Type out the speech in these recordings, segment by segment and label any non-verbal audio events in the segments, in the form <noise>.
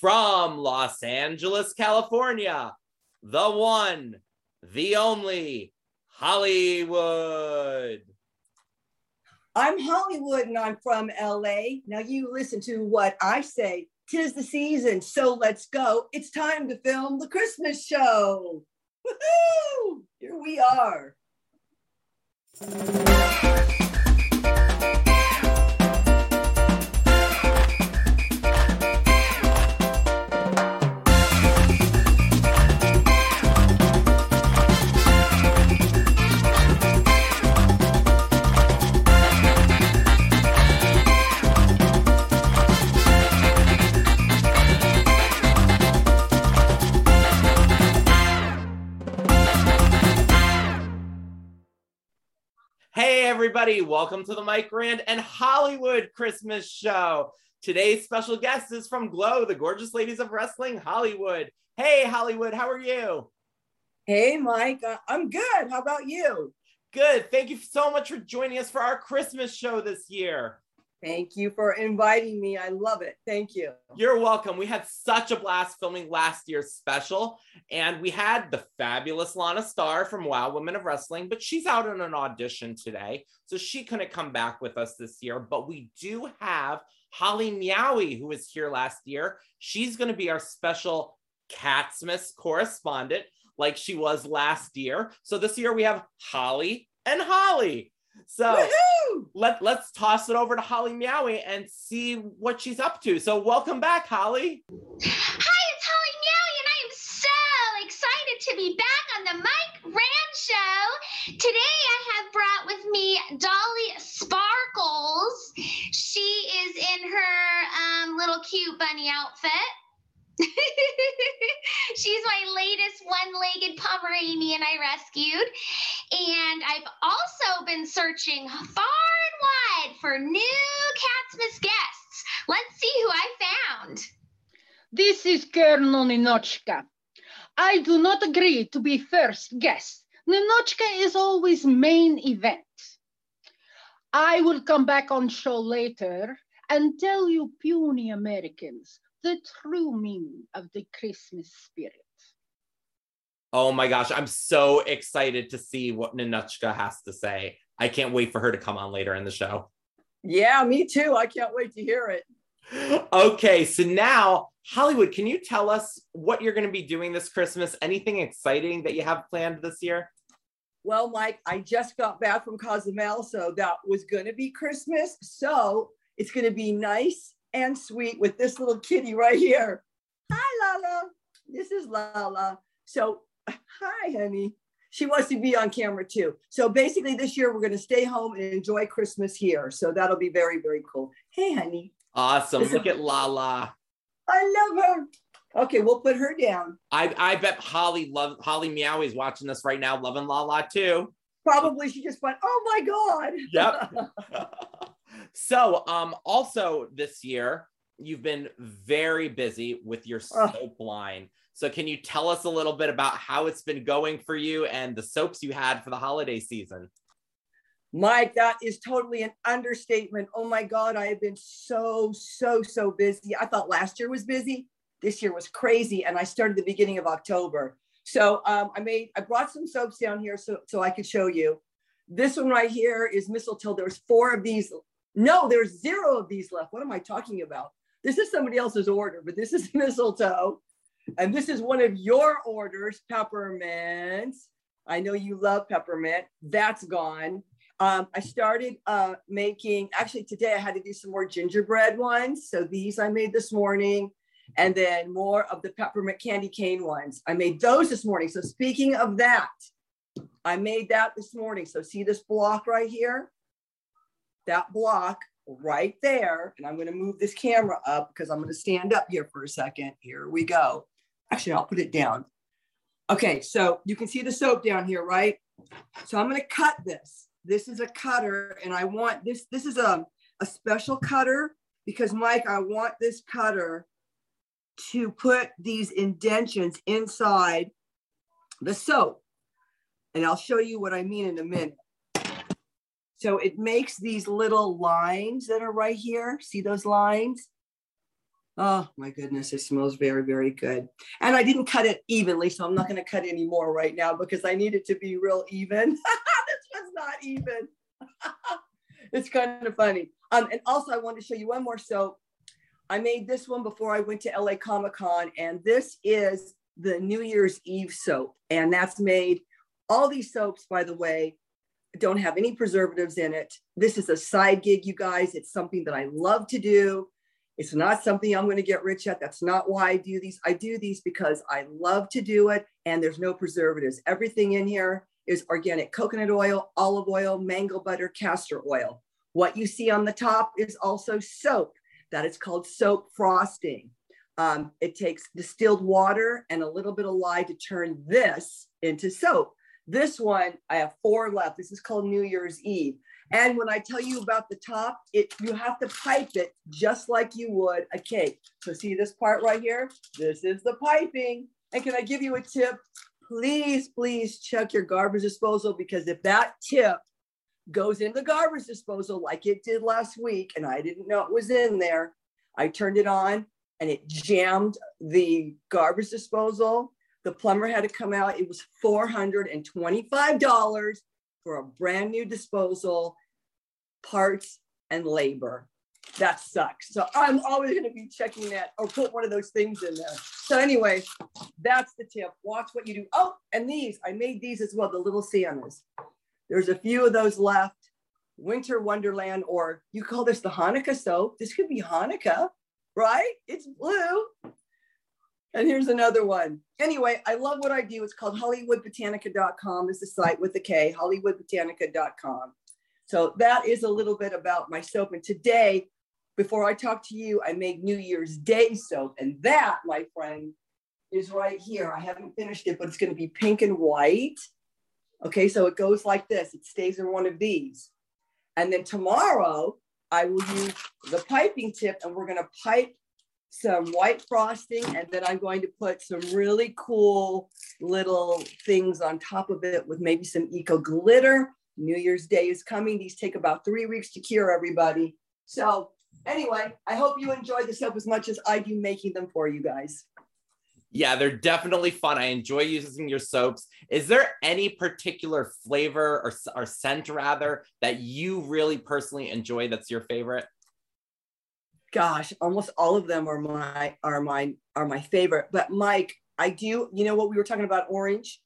from Los Angeles, California, the one, the only Hollywood. I'm Hollywood and I'm from LA. Now you listen to what I say. Tis the season, so let's go. It's time to film the Christmas show. Woohoo! Here we are. Everybody, welcome to the Mike Rand and Hollywood Christmas show. Today's special guest is from Glow, the gorgeous ladies of wrestling, Hollywood. Hey, Hollywood, how are you? Hey, Mike. Uh, I'm good. How about you? Good. Thank you so much for joining us for our Christmas show this year. Thank you for inviting me. I love it. Thank you. You're welcome. We had such a blast filming last year's special, and we had the fabulous Lana Starr from Wow Women of Wrestling, but she's out on an audition today, so she couldn't come back with us this year. But we do have Holly Meowy, who was here last year. She's going to be our special Catsmas correspondent, like she was last year. So this year we have Holly and Holly. So Woohoo! let, let's toss it over to Holly Meowy and see what she's up to. So welcome back, Holly. Hi, it's Holly Meowy, and I am so excited to be back on the Mike Rand Show. Today, I have brought with me Dolly Sparkles. She is in her um, little cute bunny outfit. <laughs> She's my latest one legged Pomeranian I rescued. And I've also been searching far and wide for new Catsmas guests. Let's see who I found. This is Colonel Ninochka. I do not agree to be first guest. Ninochka is always main event. I will come back on show later and tell you puny Americans the true meaning of the Christmas spirit. Oh my gosh, I'm so excited to see what Ninochka has to say. I can't wait for her to come on later in the show. Yeah, me too. I can't wait to hear it. Okay, so now, Hollywood, can you tell us what you're going to be doing this Christmas? Anything exciting that you have planned this year? Well, Mike, I just got back from Cozumel, so that was going to be Christmas. So it's going to be nice and sweet with this little kitty right here. Hi, Lala. This is Lala. So, hi, honey. She wants to be on camera too. So basically, this year we're going to stay home and enjoy Christmas here. So that'll be very, very cool. Hey, honey. Awesome. Look at Lala. I love her. Okay, we'll put her down. I, I bet Holly love Holly Meowy is watching this right now, loving Lala too. Probably she just went, oh my God. Yep. <laughs> <laughs> so um also this year you've been very busy with your Ugh. soap line. So can you tell us a little bit about how it's been going for you and the soaps you had for the holiday season? Mike, that is totally an understatement. Oh my God, I have been so, so, so busy. I thought last year was busy. This year was crazy. And I started the beginning of October. So um, I made, I brought some soaps down here so, so I could show you. This one right here is mistletoe. There's four of these. No, there's zero of these left. What am I talking about? This is somebody else's order, but this is <laughs> mistletoe. And this is one of your orders, peppermint. I know you love peppermint. That's gone. Um, I started uh, making, actually, today I had to do some more gingerbread ones. So these I made this morning, and then more of the peppermint candy cane ones. I made those this morning. So, speaking of that, I made that this morning. So, see this block right here? That block right there. And I'm going to move this camera up because I'm going to stand up here for a second. Here we go. Actually, I'll put it down. Okay, so you can see the soap down here, right? So I'm going to cut this. This is a cutter, and I want this. This is a, a special cutter because, Mike, I want this cutter to put these indentions inside the soap. And I'll show you what I mean in a minute. So it makes these little lines that are right here. See those lines? Oh my goodness, it smells very, very good. And I didn't cut it evenly, so I'm not going to cut any more right now because I need it to be real even. <laughs> this one's not even. <laughs> it's kind of funny. Um, and also, I want to show you one more soap. I made this one before I went to LA Comic Con, and this is the New Year's Eve soap. And that's made, all these soaps, by the way, don't have any preservatives in it. This is a side gig, you guys. It's something that I love to do. It's not something I'm going to get rich at. That's not why I do these. I do these because I love to do it and there's no preservatives. Everything in here is organic coconut oil, olive oil, mango butter, castor oil. What you see on the top is also soap. That is called soap frosting. Um, it takes distilled water and a little bit of lye to turn this into soap. This one, I have four left. This is called New Year's Eve. And when I tell you about the top, it you have to pipe it just like you would a cake. So see this part right here? This is the piping. And can I give you a tip? Please, please check your garbage disposal because if that tip goes in the garbage disposal like it did last week, and I didn't know it was in there, I turned it on and it jammed the garbage disposal. The plumber had to come out. It was $425 for a brand new disposal, parts, and labor. That sucks. So I'm always going to be checking that or put one of those things in there. So, anyway, that's the tip. Watch what you do. Oh, and these, I made these as well, the little Santas. There's a few of those left. Winter Wonderland, or you call this the Hanukkah soap. This could be Hanukkah, right? It's blue. And here's another one. Anyway, I love what I do. It's called HollywoodBotanika.com is the site with the K, HollywoodBotanika.com. So that is a little bit about my soap. And today, before I talk to you, I made New Year's Day soap. And that, my friend, is right here. I haven't finished it, but it's going to be pink and white. Okay, so it goes like this. It stays in one of these. And then tomorrow, I will use the piping tip and we're going to pipe some white frosting and then I'm going to put some really cool little things on top of it with maybe some eco glitter. New Year's Day is coming. These take about three weeks to cure everybody. So anyway, I hope you enjoy the soap as much as I do making them for you guys. Yeah, they're definitely fun. I enjoy using your soaps. Is there any particular flavor or, or scent rather that you really personally enjoy that's your favorite? Gosh, almost all of them are my are my are my favorite. But Mike, I do, you know what we were talking about orange?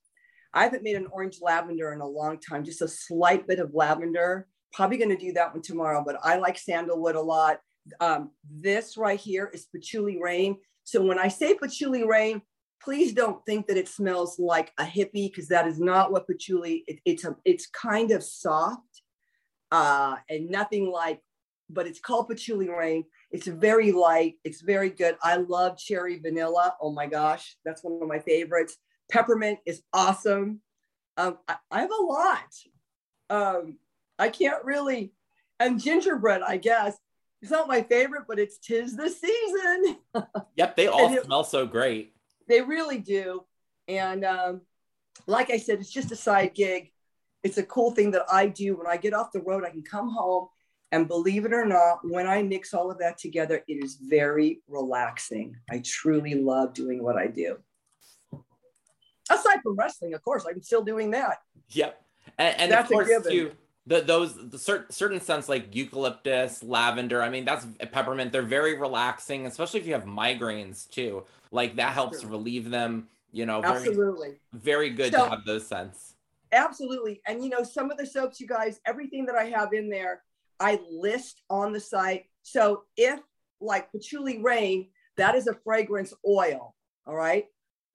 I haven't made an orange lavender in a long time, just a slight bit of lavender. Probably going to do that one tomorrow, but I like sandalwood a lot. Um, this right here is patchouli rain. So when I say patchouli rain, please don't think that it smells like a hippie because that is not what patchouli. It, it's a it's kind of soft uh, and nothing like, but it's called patchouli rain. It's very light. It's very good. I love cherry vanilla. Oh my gosh, that's one of my favorites. Peppermint is awesome. Um, I, I, have a lot. Um, I can't really, and gingerbread, I guess. It's not my favorite, but it's tis the season. <laughs> yep, they all it, smell so great. They really do. And um, like I said, it's just a side gig. It's a cool thing that I do when I get off the road. I can come home and believe it or not, when I mix all of that together, it is very relaxing. I truly love doing what I do. Aside from wrestling, of course, I'm still doing that. Yep. And, and of course, too, the, those the certain certain scents like eucalyptus, lavender. I mean, that's peppermint. They're very relaxing, especially if you have migraines too. Like that helps relieve them. You know, very, absolutely. Very good so, to have those scents. Absolutely. And you know, some of the soaps, you guys, everything that I have in there, I list on the site. So if like patchouli rain, that is a fragrance oil. All right.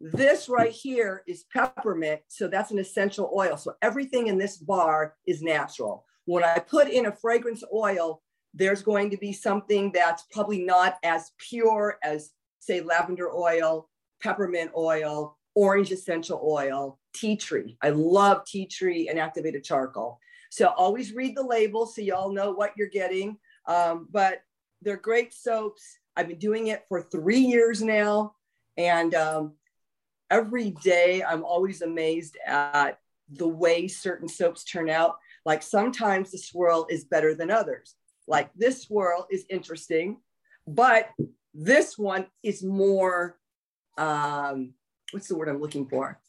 This right here is peppermint. So that's an essential oil. So everything in this bar is natural. When I put in a fragrance oil, there's going to be something that's probably not as pure as, say, lavender oil, peppermint oil, orange essential oil, tea tree. I love tea tree and activated charcoal. So always read the label so y'all know what you're getting. Um, but they're great soaps. I've been doing it for three years now. And um, every day I'm always amazed at the way certain soaps turn out. Like sometimes the swirl is better than others. Like this swirl is interesting, but This one is more, um, what's the word I'm looking for?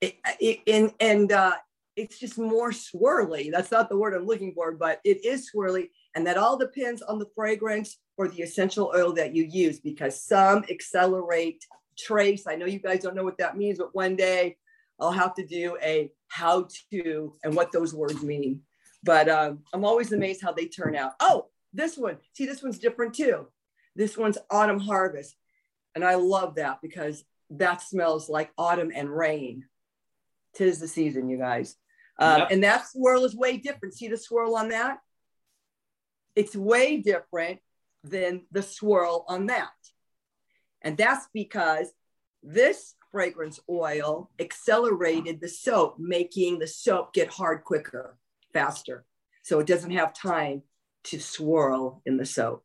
It, it, and and uh, it's just more swirly. That's not the word I'm looking for, but it is swirly. And that all depends on the fragrance or the essential oil that you use because some accelerate trace. I know you guys don't know what that means, but one day I'll have to do a how to and what those words mean. But um, I'm always amazed how they turn out. Oh, this one. See, this one's different too. This one's autumn harvest. And I love that because that smells like autumn and rain. Tis the season, you guys. Um, yep. And that swirl is way different. See the swirl on that? It's way different than the swirl on that. And that's because this fragrance oil accelerated the soap, making the soap get hard quicker, faster. So it doesn't have time to swirl in the soap.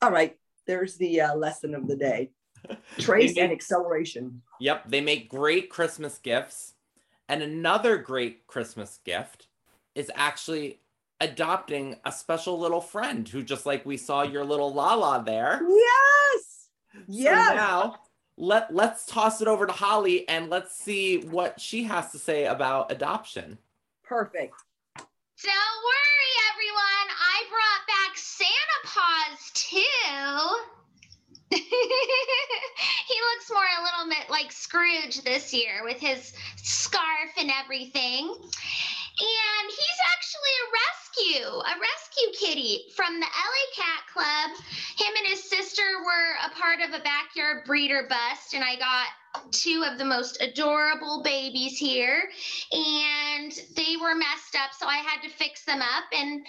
All right, there's the uh, lesson of the day <laughs> trace make, and acceleration. Yep, they make great Christmas gifts. And another great Christmas gift is actually adopting a special little friend who just like we saw your little Lala there. Yes. Yes. So now let let's toss it over to Holly and let's see what she has to say about adoption. Perfect. Don't worry, everyone. I brought back Santa Paws too. <laughs> he looks more a little bit like Scrooge this year with his scarf and everything. And he's actually a rescue, a rescue kitty from the LA Cat Club. Him and his sister were a part of a backyard breeder bust, and I got two of the most adorable babies here and they were messed up so i had to fix them up and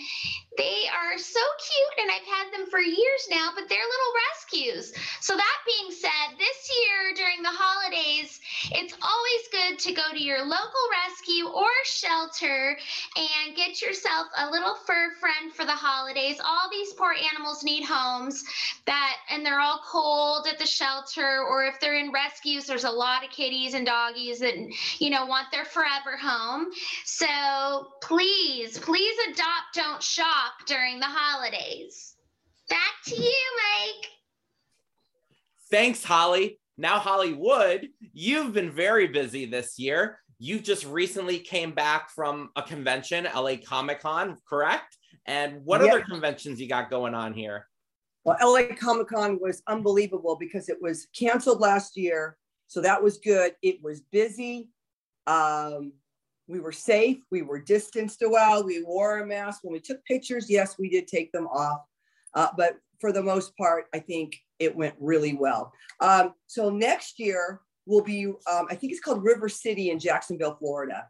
they are so cute and i've had them for years now but they're little rescues. So that being said this year during the holidays it's always good to go to your local rescue or shelter and get yourself a little fur friend for the holidays. All these poor animals need homes that and they're all cold at the shelter or if they're in rescues there's a lot of kitties and doggies that you know want their forever home. So please please adopt don't shop during the holidays. Back to you mike. Thanks holly. Now hollywood you've been very busy this year. You just recently came back from a convention la comic con correct? And what yep. other conventions you got going on here? Well, LA Comic Con was unbelievable because it was canceled last year. So that was good. It was busy. Um, we were safe. We were distanced a while. We wore a mask. When we took pictures, yes, we did take them off. Uh, but for the most part, I think it went really well. Um, so next year will be, um, I think it's called River City in Jacksonville, Florida.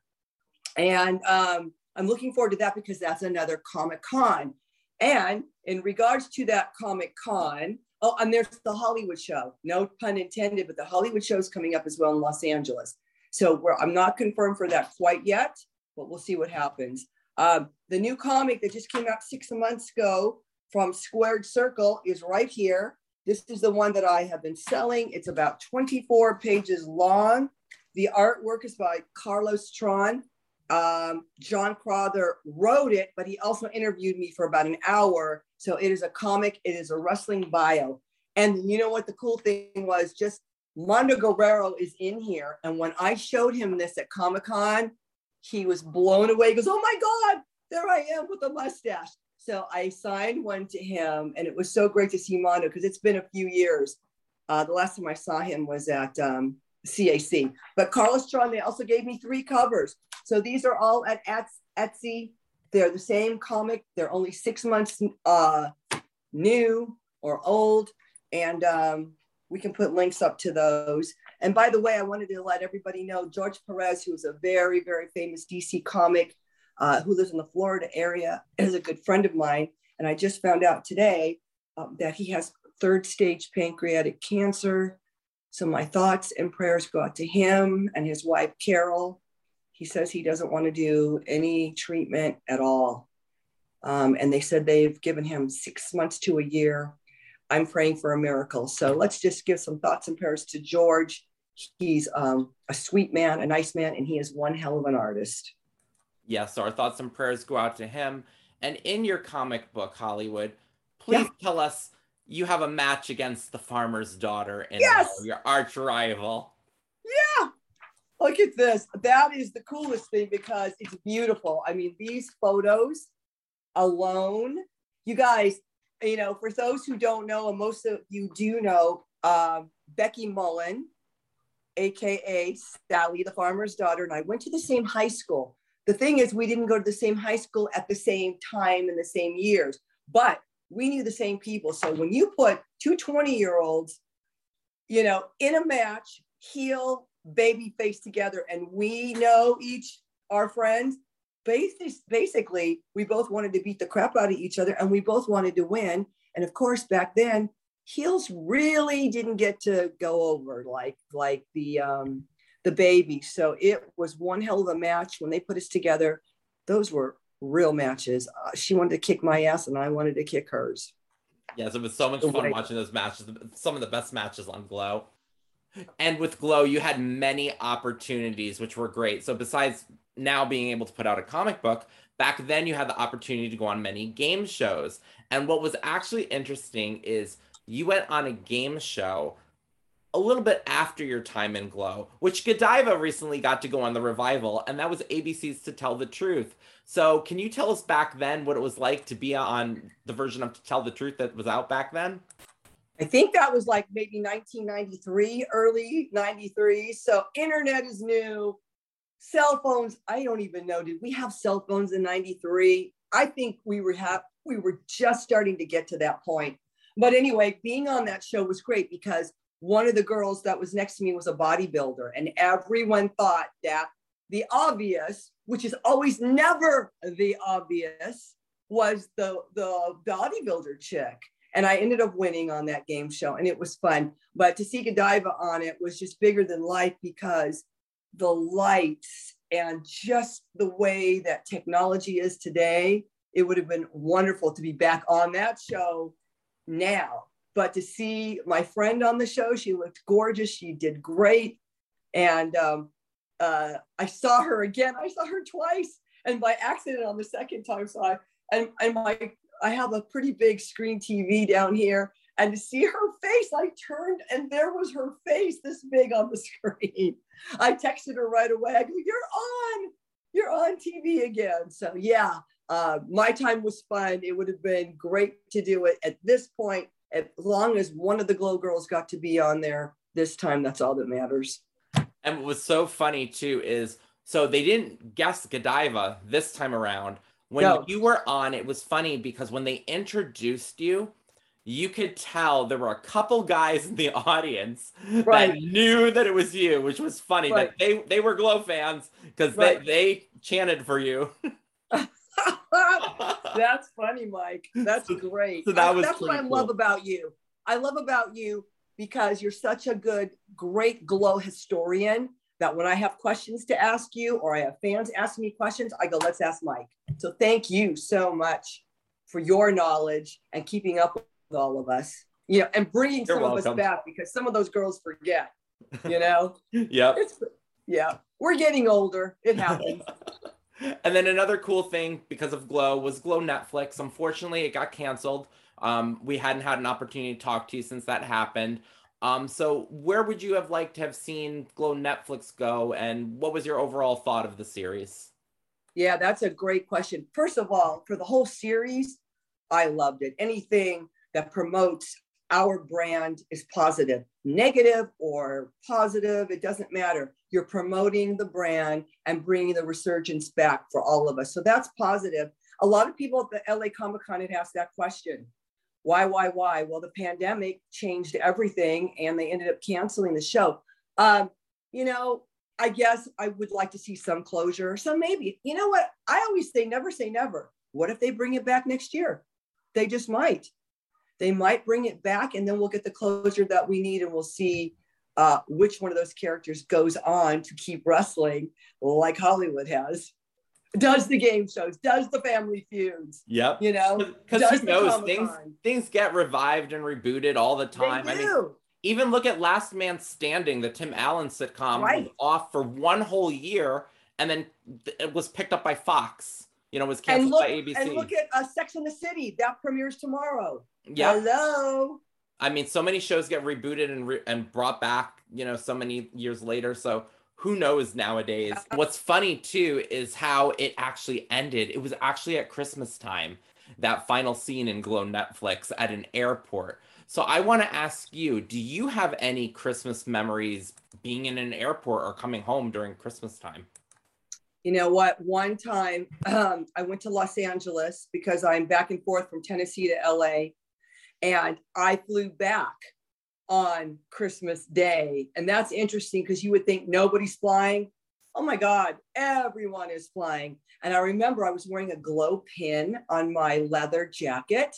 And um, I'm looking forward to that because that's another Comic Con. And in regards to that Comic Con, oh, and there's the Hollywood show. No pun intended, but the Hollywood show is coming up as well in Los Angeles. So I'm not confirmed for that quite yet, but we'll see what happens. Um, the new comic that just came out six months ago from Squared Circle is right here. This is the one that I have been selling. It's about 24 pages long. The artwork is by Carlos Tron. Um, John Crowther wrote it, but he also interviewed me for about an hour. So it is a comic, it is a wrestling bio. And you know what the cool thing was? Just Mondo Guerrero is in here. And when I showed him this at Comic Con, he was blown away. He goes, Oh my God, there I am with a mustache. So I signed one to him, and it was so great to see Mondo because it's been a few years. Uh, the last time I saw him was at um, CAC. But Carlos Tron, they also gave me three covers. So these are all at Etsy. They're the same comic. They're only six months uh, new or old. And um, we can put links up to those. And by the way, I wanted to let everybody know George Perez, who is a very, very famous DC comic uh, who lives in the Florida area, is a good friend of mine. And I just found out today um, that he has third stage pancreatic cancer. So my thoughts and prayers go out to him and his wife, Carol. He says he doesn't want to do any treatment at all. Um, and they said they've given him six months to a year. I'm praying for a miracle. So let's just give some thoughts and prayers to George. He's um, a sweet man, a nice man, and he is one hell of an artist. Yes, our thoughts and prayers go out to him. And in your comic book, Hollywood, please yeah. tell us you have a match against the farmer's daughter and Yes! your arch rival. Yeah. Look at this. That is the coolest thing because it's beautiful. I mean, these photos alone, you guys, you know, for those who don't know, and most of you do know, um, Becky Mullen, AKA Sally, the farmer's daughter, and I went to the same high school. The thing is, we didn't go to the same high school at the same time in the same years, but we knew the same people. So when you put two 20 year olds, you know, in a match, heel, baby face together, and we know each our friends, basi- basically, we both wanted to beat the crap out of each other and we both wanted to win. And of course, back then, heels really didn't get to go over like like the um the baby. So it was one hell of a match when they put us together. Those were real matches. Uh, she wanted to kick my ass and I wanted to kick hers. Yes, it was so much The fun way- watching those matches. Some of the best matches on Glow. And with Glow, you had many opportunities, which were great. So besides now being able to put out a comic book, back then you had the opportunity to go on many game shows. And what was actually interesting is you went on a game show a little bit after your time in Glow, which Godiva recently got to go on the revival, and that was ABC's To Tell the Truth. So, can you tell us back then what it was like to be on the version of Tell the Truth that was out back then? I think that was like maybe 1993, early 93. So internet is new. Cell phones, I don't even know. Did we have cell phones in 93? I think we were have we were just starting to get to that point. But anyway, being on that show was great because one of the girls that was next to me was a bodybuilder, and everyone thought that the obvious, which is always never the obvious, was the the bodybuilder chick and I ended up winning on that game show, and it was fun. But to see Godiva on it was just bigger than life because the lights and just the way that technology is today, it would have been wonderful to be back on that show now. But to see my friend on the show, she looked gorgeous. She did great, and um, uh, I saw her again. I saw her twice, and by accident on the second time. So I and and my I have a pretty big screen TV down here. And to see her face, I turned and there was her face this big on the <laughs> screen. I texted her right away. I go, You're on, you're on TV again. So, yeah, uh, my time was fun. It would have been great to do it at this point. As long as one of the Glow Girls got to be on there this time, that's all that matters. And what was so funny too is so they didn't guess Godiva this time around. When No. you were on, it was funny because when they introduced you, you could tell there were a couple guys in the <laughs> audience Right. that knew that it was you, which was funny. Right. That they they were Glow fans because Right. they they chanted for you. <laughs> <laughs> That's funny, Mike. That's So- great. so that was That's what I love about you. I love about you because you're such a good, great glow historian that when I have questions to ask you or I have fans asking me questions, I go, let's ask Mike. So thank you so much for your knowledge and keeping up with all of us. You know, and bringing You're some of us back because some of those girls forget. You know, <laughs> yeah. yeah, we're getting older. It happens. <laughs> and then another cool thing because of Glow was Glow Netflix. Unfortunately, it got canceled. Um, we hadn't had an opportunity to talk to you since that happened. Um, so where would you have liked to have seen Glow Netflix go, and what was your overall thought of the series? Yeah, that's a great question. First of all, for the whole series, I loved it. Anything that promotes our brand is positive, negative or positive, it doesn't matter. You're promoting the brand and bringing the resurgence back for all of us. So that's positive. A lot of people at the LA Comic Con had asked that question. Why, why, why? Well, the pandemic changed everything and they ended up canceling the show. Um, you know, I guess I would like to see some closure. So maybe, you know what? I always say never say never. What if they bring it back next year? They just might. They might bring it back and then we'll get the closure that we need and we'll see uh, which one of those characters goes on to keep wrestling like Hollywood has. Does the game shows, does the family feuds, Yep. you know? Because who knows, things things get revived and rebooted all the time. They I mean, do. even look at Last Man Standing, the Tim Allen sitcom, was off for one whole year, and then it was picked up by Fox. You know, was canceled look, by ABC. and look at uh, Sex in the City that premieres tomorrow. yeah, Hello. I mean, so many shows get rebooted and re- and brought back, you know, so many years later. So who knows nowadays? What's funny too is how it actually ended. It was actually at Christmas time, that final scene in Glow Netflix at an airport. So I want to ask you, do you have any Christmas memories being in an airport or coming home during Christmas time? You know what? One time um, I went to Los Angeles because I'm back and forth from Tennessee to LA. And I flew back on Christmas Day. And that's interesting because you would think nobody's flying. Oh my God, everyone is flying. And I remember I was wearing a glow pin on my leather jacket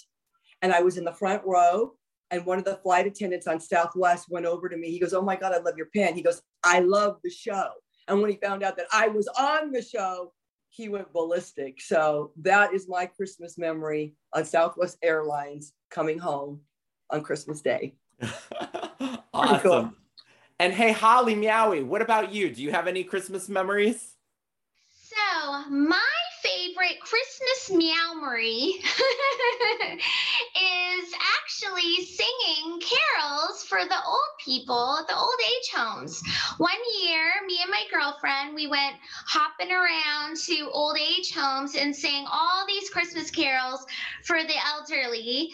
and I was in the front row. And one of the flight attendants on Southwest went over to me. He goes, Oh my God, I love your pin. He goes, I love the show. And when he found out that I was on the show, he went ballistic. So that is my Christmas memory on Southwest Airlines coming home on Christmas Day. <laughs> awesome. cool. And hey, Holly Meowy, what about you? Do you have any Christmas memories? So, my favorite Christmas meowery <laughs> is actually singing carols for the old people at the old age homes. One year, me and my girlfriend, we went hopping around to old age homes and sang all these Christmas carols for the elderly.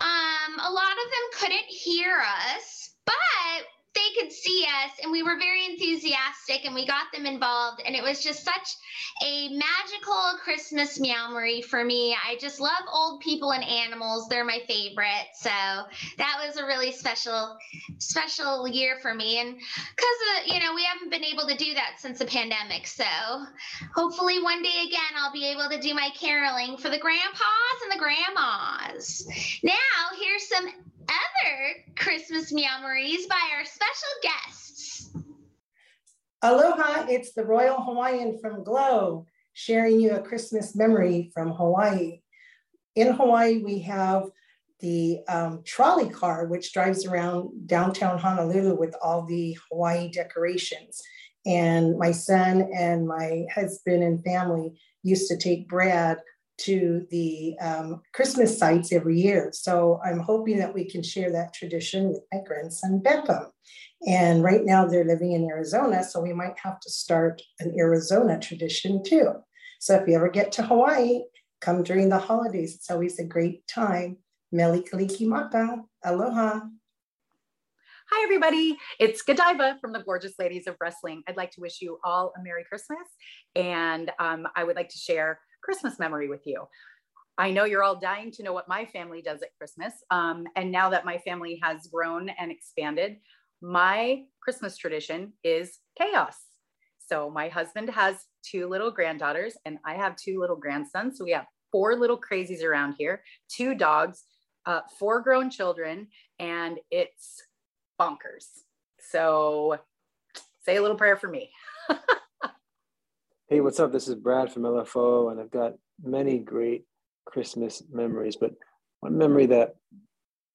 Um, a lot of them couldn't hear us, but they could see us and we were very enthusiastic and we got them involved and it was just such a magical christmas meowery for me. I just love old people and animals. They're my favorite. So that was a really special special year for me. And because you know we haven't been able to do that since the pandemic. So hopefully one day again i'll be able to do my caroling for the grandpas and the grandmas. Now here's some other Christmas memories by our special guests. Aloha, it's the Royal Hawaiian from Glow, sharing you a Christmas memory from Hawaii. In Hawaii, we have the um, trolley car, which drives around downtown Honolulu with all the Hawaii decorations. And my son and my husband and family used to take Brad to the um, Christmas sites every year. So I'm hoping that we can share that tradition with my grandson Beckham. And right now they're living in Arizona, so we might have to start an Arizona tradition too. So if you ever get to Hawaii, come during the holidays. It's always a great time. Mele Kalikimaka. Aloha. Hi, everybody. It's Godiva from the Gorgeous Ladies of Wrestling. I'd like to wish you all a Merry Christmas. And um, I would like to share Christmas memory with you. I know you're all dying to know what my family does at Christmas. Um, and now that my family has grown and expanded, my Christmas tradition is chaos. So my husband has two little granddaughters, and I have two little grandsons. So we have four little crazies around here, two dogs, uh, four grown children, and it's bonkers. So say a little prayer for me. <laughs> Hey, what's up? This is Brad from LFO, and I've got many great Christmas memories. But one memory that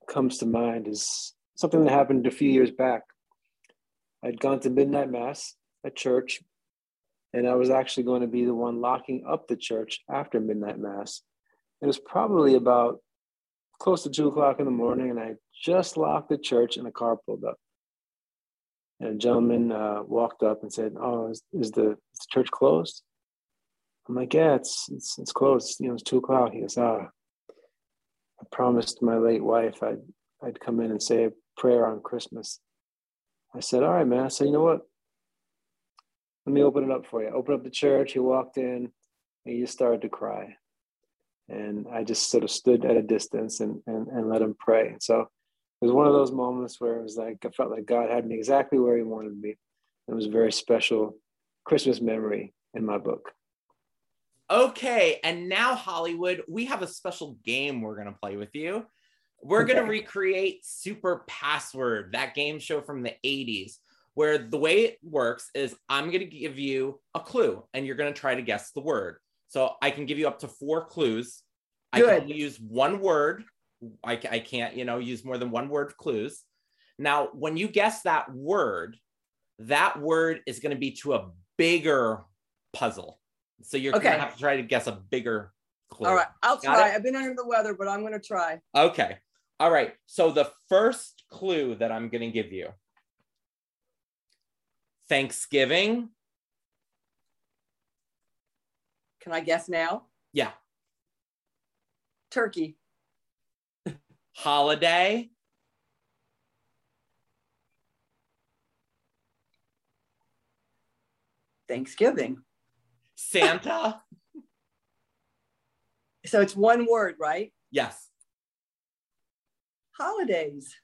comes to mind is something that happened a few years back. I'd gone to midnight mass at church, and I was actually going to be the one locking up the church after midnight mass. It was probably about close to two o'clock in the morning, and I just locked the church, and a car pulled up. And a gentleman uh, walked up and said, "Oh, is, is, the, is, the, church closed?" I'm like, "Yeah, it's it's, it's closed. You know, it's two o'clock." He goes, "Ah, I promised my late wife I'd I'd come in and say a prayer on Christmas." I said, "All right, man." I said, "You know what? Let me open it up for you." Open up the church. He walked in, and he just started to cry, and I just sort of stood at a distance and and, and let him pray. So it was one of those moments where it was like I felt like God had me exactly where He wanted me. It was a very special Christmas memory in my book. Okay, and now Hollywood, we have a special game we're going to play with you. We're okay. going to recreate Super Password, that game show from the 80s, where the way it works is I'm going to give you a clue and you're going to try to guess the word. So I can give you up to four clues. Good. I can use one word I, I can't, you know, use more than one word clues. Now, when you guess that word, that word is going to be to a bigger puzzle. So you're okay. going to have to try to guess a bigger clue. All right, I'll Got try. It? I've been under the weather, but I'm going to try. Okay. All right. So the first clue that I'm going to give you Thanksgiving. Can I guess now? Yeah. Turkey. Holiday. Thanksgiving. Santa. <laughs> So it's one word, right? yes. Holidays.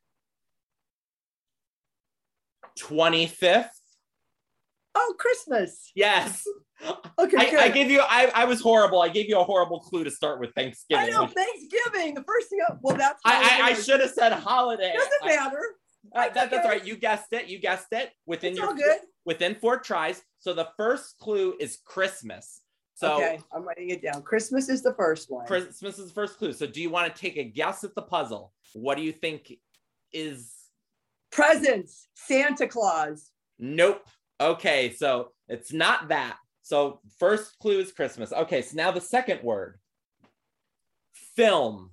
25th. Oh, Christmas. Yes. Okay, I. I gave you, I, I was horrible. I gave you a horrible clue to start with Thanksgiving. I know Thanksgiving. The first thing. I, well, that's. I, I, I should have said holiday. Doesn't matter. Uh, I- that- that's right. You guessed it. You guessed it within It's your all good. within four tries. So the first clue is Christmas. So okay, I'm writing it down. Christmas is the first one. Christmas is the first clue. So do you want to take a guess at the puzzle? What do you think is Presents. Santa Claus. nope. Okay, so it's not that. So first clue is Christmas. Okay, so now the second word. Film.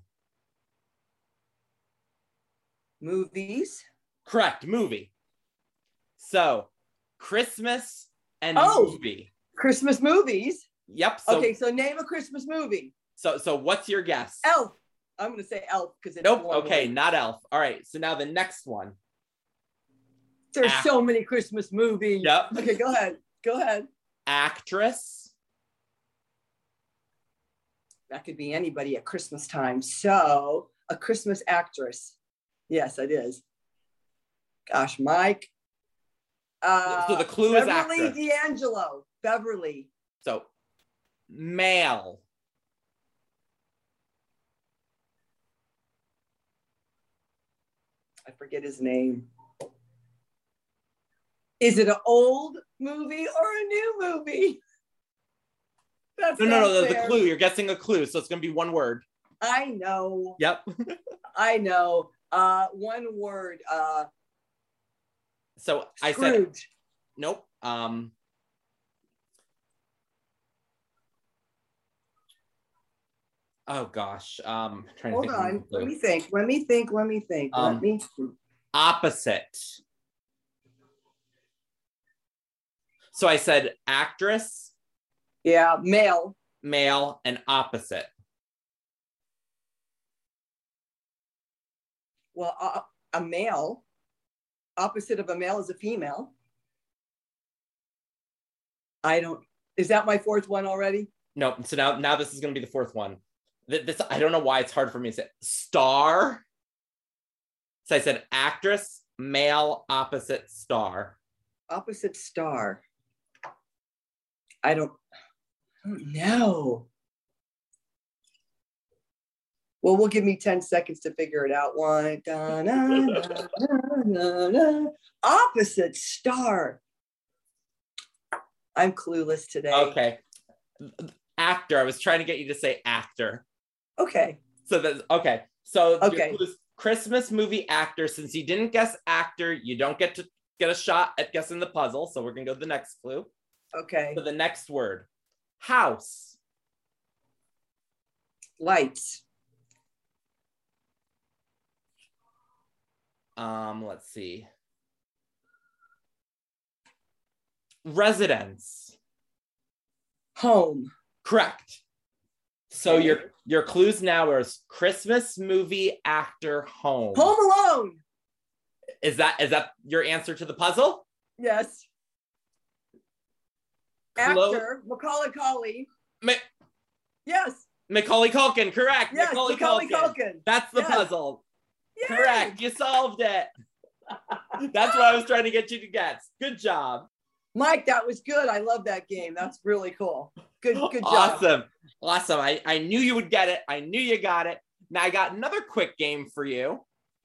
Movies. Correct, movie. So Christmas and Oh. movie. Christmas movies. Yep. So okay, so name a Christmas movie. so so what's your guess? Elf. I'm gonna say Elf because it's Nope. Okay, word. not elf. All right. So now the next one. There's Ah. so many Christmas movies. Yep. Okay, go ahead. Go ahead. Actress. That could be anybody at Christmas time. So a Christmas actress. Yes, it is. Gosh, Mike. Uh, So the clue is Beverly actress. D'Angelo. Beverly. So male. I forget his name. Is it an old movie or a new movie? <laughs> That's No, no, no. The, the clue. You're guessing a clue, so it's gonna be one word. I know. Yep. <laughs> I know. Uh, one word. Uh, So I said Scrooge. nope. Um. Oh gosh. Um. Trying Hold to think on. Let me think. Let me think. Let me think. Um, Let me. think. Opposite. So I said actress, Yeah, male. male, and opposite. Well, uh, a male. Opposite of a male is a female. I don't. Is that my fourth one already? No, so now now this is gonna be the fourth one. Th- This I don't know why it's hard for me to say star. So I said actress, male, opposite, star. Opposite star. I don't. I don't know. Well, we'll give me 10 seconds to figure it out. One. da, na, na, na, na. Opposite star. I'm clueless today. Okay. Actor. I was trying to get you to say actor. Okay. So that's okay. So Okay. Christmas movie actor. Since you didn't guess actor, you don't get to get a shot at guessing the puzzle. So we're gonna go to the next clue. Okay. So the next word. House. Lights. Um, let's see. Residence. Home. Correct. So Okay. your your clues now are Christmas movie actor home. Home Alone. Is that is that your answer to the puzzle? Yes. Actor. Macaulay Culkin. Ma- Yes. Macaulay Culkin, correct. Yes. Macaulay, Macaulay Culkin. Culkin. That's the Yes. puzzle. Yay! Correct. You solved it. <laughs> That's what I was trying to get you to guess. Good job. Mike, that was good. I love that game. That's really cool. Good, good job. Awesome. Awesome. I, I knew you would get it. I knew you got it. Now I got another quick game for you.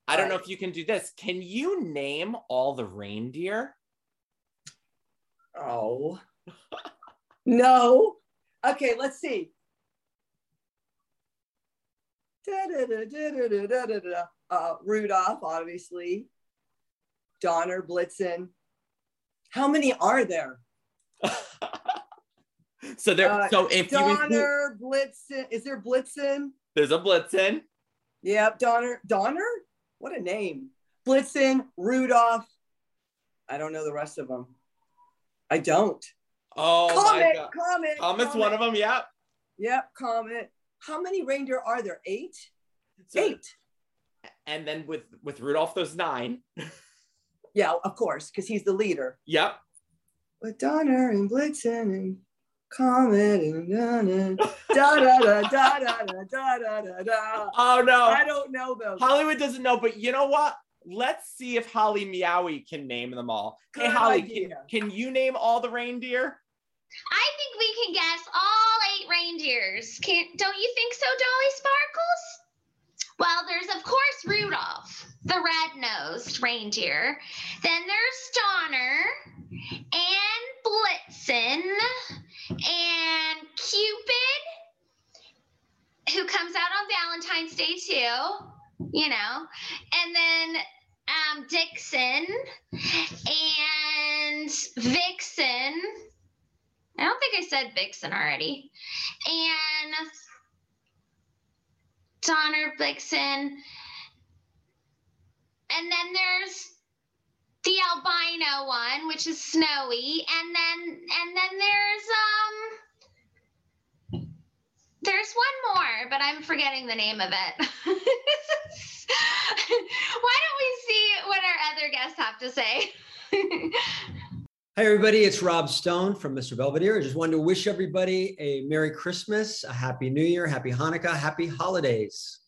I don't know Right. if you can do this. Can you name all the reindeer? Oh. <laughs> no. Okay, let's see. Uh, Rudolph, obviously. Donner, Blitzen. How many are there? <laughs> so there Uh, so if you Donner, Blitzen. Is there Blitzen? there's a Blitzen. Yep, Donner. Donner? What a name. Blitzen, Rudolph. I don't know the rest of them. I don't. Oh my Comet, god. Comet. Comet's one of them, yeah. Yep, Comet. How many reindeer are there? Eight? So- Eight. And then with with Rudolph, those nine. <laughs> Yeah, of course, because he's the leader. Yep. With Donner and Blitzen and Comet and Donner. da da da da da da da da da da. Oh no. I don't know those. Hollywood doesn't know, but you know what? Let's see if Holly Meowy can name them all. hey, Good Holly, can, can you name all the reindeer? I think we can guess all eight reindeers. Can't don't you think so, Dolly Sparkles? Well, there's of course Rudolph, the red-nosed reindeer. Then there's Donner and Blitzen and Cupid, who comes out on Valentine's Day too, you know. And then um, Dixon and Vixen. I don't think I said Vixen already. And Donner Vixen. And then there's the albino one, which is snowy. And then and then there's um there's one more, but I'm forgetting the name of it. <laughs> Why don't we see what our other guests have to say? <laughs> Hi, everybody. It's Rob Stone from Mr. Belvedere. I just wanted to wish everybody a Merry Christmas, a Happy New Year, Happy Hanukkah, Happy Holidays.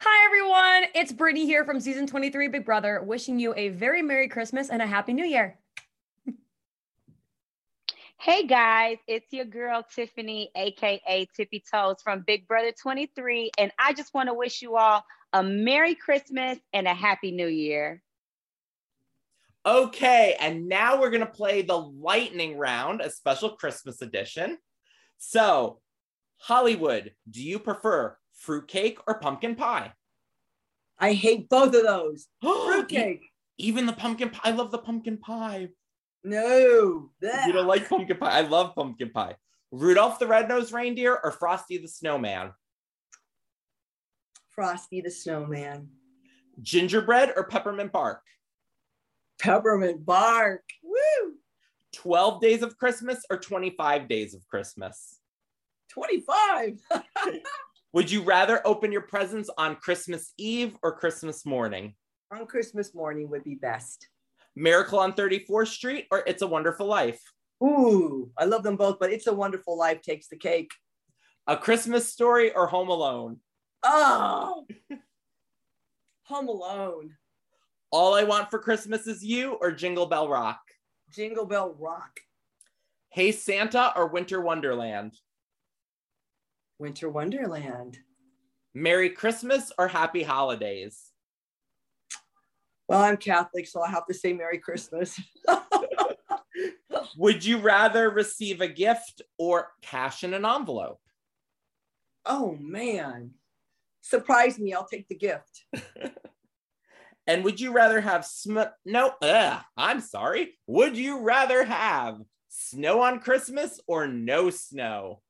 Hi, everyone. It's Brittany here from season 23 Big Brother, wishing you a very Merry Christmas and a Happy New Year. Hey guys, it's your girl Tiffany, aka Tippy Toes from Big Brother 23, and I just want to wish you all a Merry Christmas and a Happy New Year. Okay, and now we're gonna play the lightning round, a special Christmas edition. So, Hollywood, do you prefer fruitcake or pumpkin pie? I hate both of those. <gasps> Fruitcake. Even the pumpkin pie. I love the pumpkin pie. No. You don't like pumpkin pie. I love pumpkin pie. Rudolph the Red-Nosed Reindeer or Frosty the Snowman? Frosty the Snowman. Gingerbread or peppermint bark? Peppermint bark. Woo! 12 days of Christmas or 25 days of Christmas? 25. <laughs> Would you rather open your presents on Christmas Eve or Christmas morning? On Christmas morning would be best. Miracle on 34th Street or It's a Wonderful Life? Ooh, I love them both, but It's a Wonderful Life takes the cake. A Christmas Story or Home Alone? Oh, <laughs> Home Alone. All I Want for Christmas is You or Jingle Bell Rock? Jingle Bell Rock. Hey Santa or Winter Wonderland? Winter Wonderland. Merry Christmas or Happy Holidays? Well, I'm Catholic, so I have to say Merry Christmas. <laughs> Would you rather receive a gift or cash in an envelope? oh, man. Surprise me. I'll take the gift. <laughs> And would you rather have sm- no? Ugh, I'm sorry. Would you rather have snow on Christmas or no snow?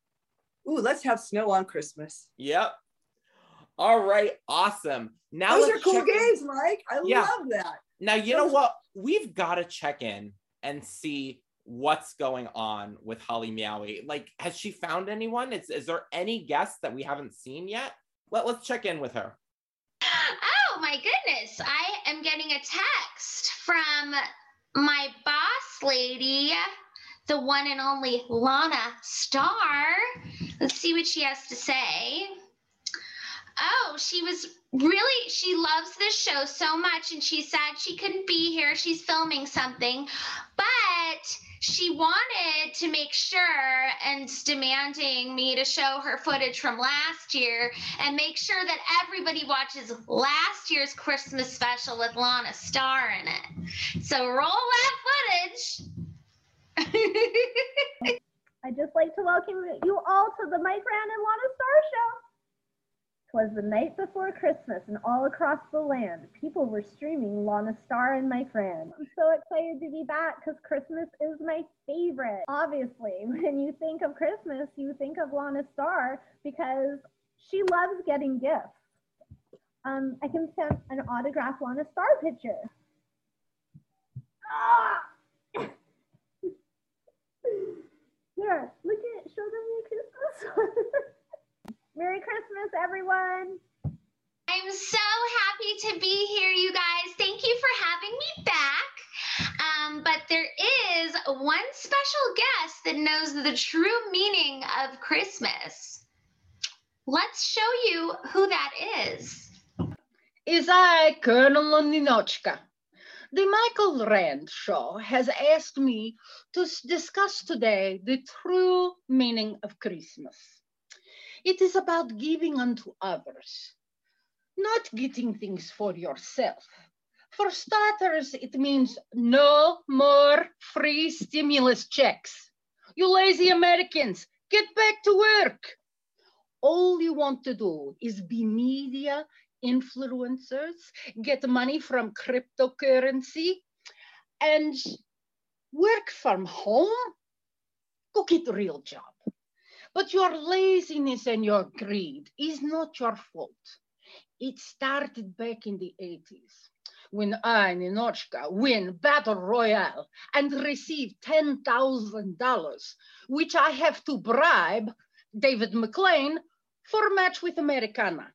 Ooh, let's have snow on Christmas. Yep. All right. Awesome. Now Those are cool check in- games, Mike. I Yeah. love that. Now you know what? We've got to check in and see what's going on with Holly Meowy. Like, has she found anyone? Is is there any guests that we haven't seen yet? Let Let's check in with her. Oh my goodness. I am getting a text from my boss lady, the one and only Lana Star. Let's see what she has to say. Oh, she was really, she loves this show so much and she said she couldn't be here. She's filming something, but she wanted to make sure and demanding me to show her footage from last year and make sure that everybody watches last year's Christmas special with Lana Star in it. So roll that footage. <laughs> I'd just like to welcome you all to the Mike Rand and Lana Star Show. Twas the night before Christmas, and all across the land, people were streaming Lana Star and My Friend. I'm so excited to be back because Christmas is my favorite. Obviously, <laughs> when you think of Christmas, you think of Lana Star because she loves getting gifts. um, I can send an autograph Lana star picture. Ah! <laughs> Here, look at, show them your Christmas. <laughs> Merry Christmas, everyone. I'm so happy to be here, you guys. Thank you for having me back. Um, but there is one special guest that knows the true meaning of Christmas. Let's show you who that is. Is I, Colonel Ninochka. The Michael Rand Show has asked me to discuss today the true meaning of Christmas. It is about giving unto others, not getting things for yourself. For starters, it means no more free stimulus checks. You lazy Americans, get back to work. All you want to do is be media influencers, get money from cryptocurrency, and work from home. Go get a real job. But your laziness and your greed is not your fault. It started back in the 80s when I, Ninochka, win Battle Royale and receive $10,000, which I have to bribe David McLane for a match with Americana.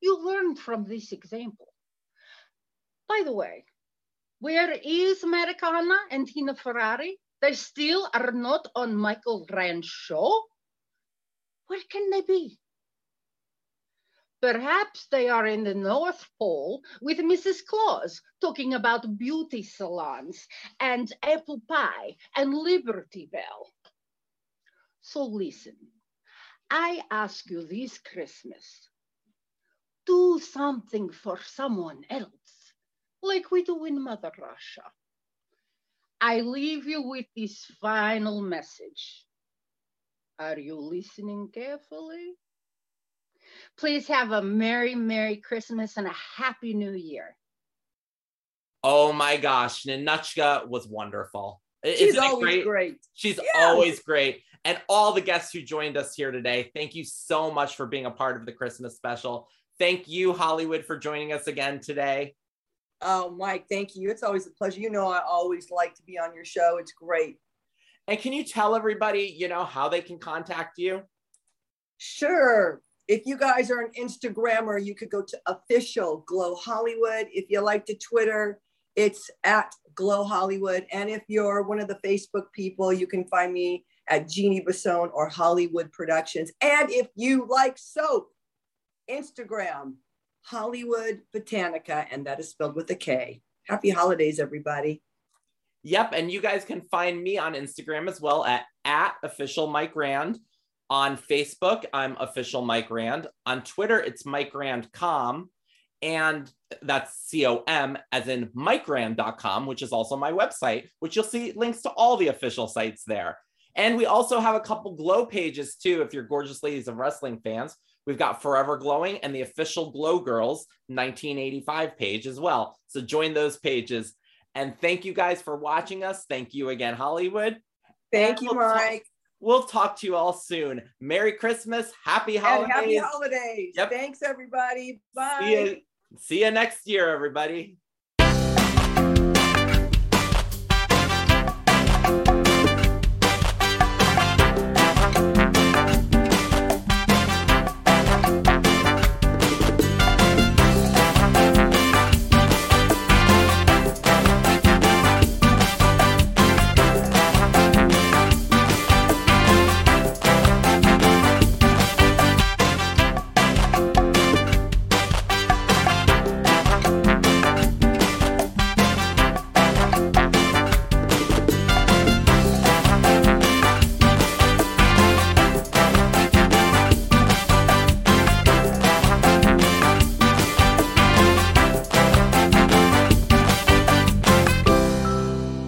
You learn from this example. By the way, where is Americana and Tina Ferrari? They still are not on Michael Rand's show? Where can they be? Perhaps they are in the North Pole with Mrs. Claus talking about beauty salons and apple pie and Liberty Bell. So listen, I ask you this Christmas, do something for someone else, like we do in Mother Russia. I leave you with this final message. Are you listening carefully? Please have a Merry, Merry Christmas and a Happy New Year. Oh my gosh, Ninochka was wonderful. I- She's isn't it always great. She's Yeah. always great. And all the guests who joined us here today, thank you so much for being a part of the Christmas special. Thank you, Hollywood, for joining us again today. Oh, Mike, thank you. It's always a pleasure. You know, I always like to be on your show. It's great. And can you tell everybody, you know, how they can contact you? Sure. If you guys are an Instagrammer, you could go to official Glow Hollywood. If you like to Twitter, it's at Glow Hollywood. And if you're one of the Facebook people, you can find me at Jeanne Basone or Hollywood Productions. And if you like soap, Instagram, Hollywood Botanika, and that is spelled with a K. Happy holidays, everybody. Yep. And you guys can find me on Instagram as well at, at official Mike Rand. On Facebook, I'm official Mike Rand. On Twitter, it's Mike Rand com. And that's C O M as in MikeRand.com, which is also my website, which you'll see links to all the official sites there. And we also have a couple glow pages too, if you're gorgeous ladies of wrestling fans. We've got Forever Glowing and the official Glow Girls 1985 page as well. So join those pages. And thank you guys for watching us. Thank you again, Hollywood. Thank And you, we'll talk- Mike. we'll talk to you all soon. Merry Christmas. Happy And holidays. happy holidays. Yep. Thanks, everybody. Bye. See you, see you next year, everybody.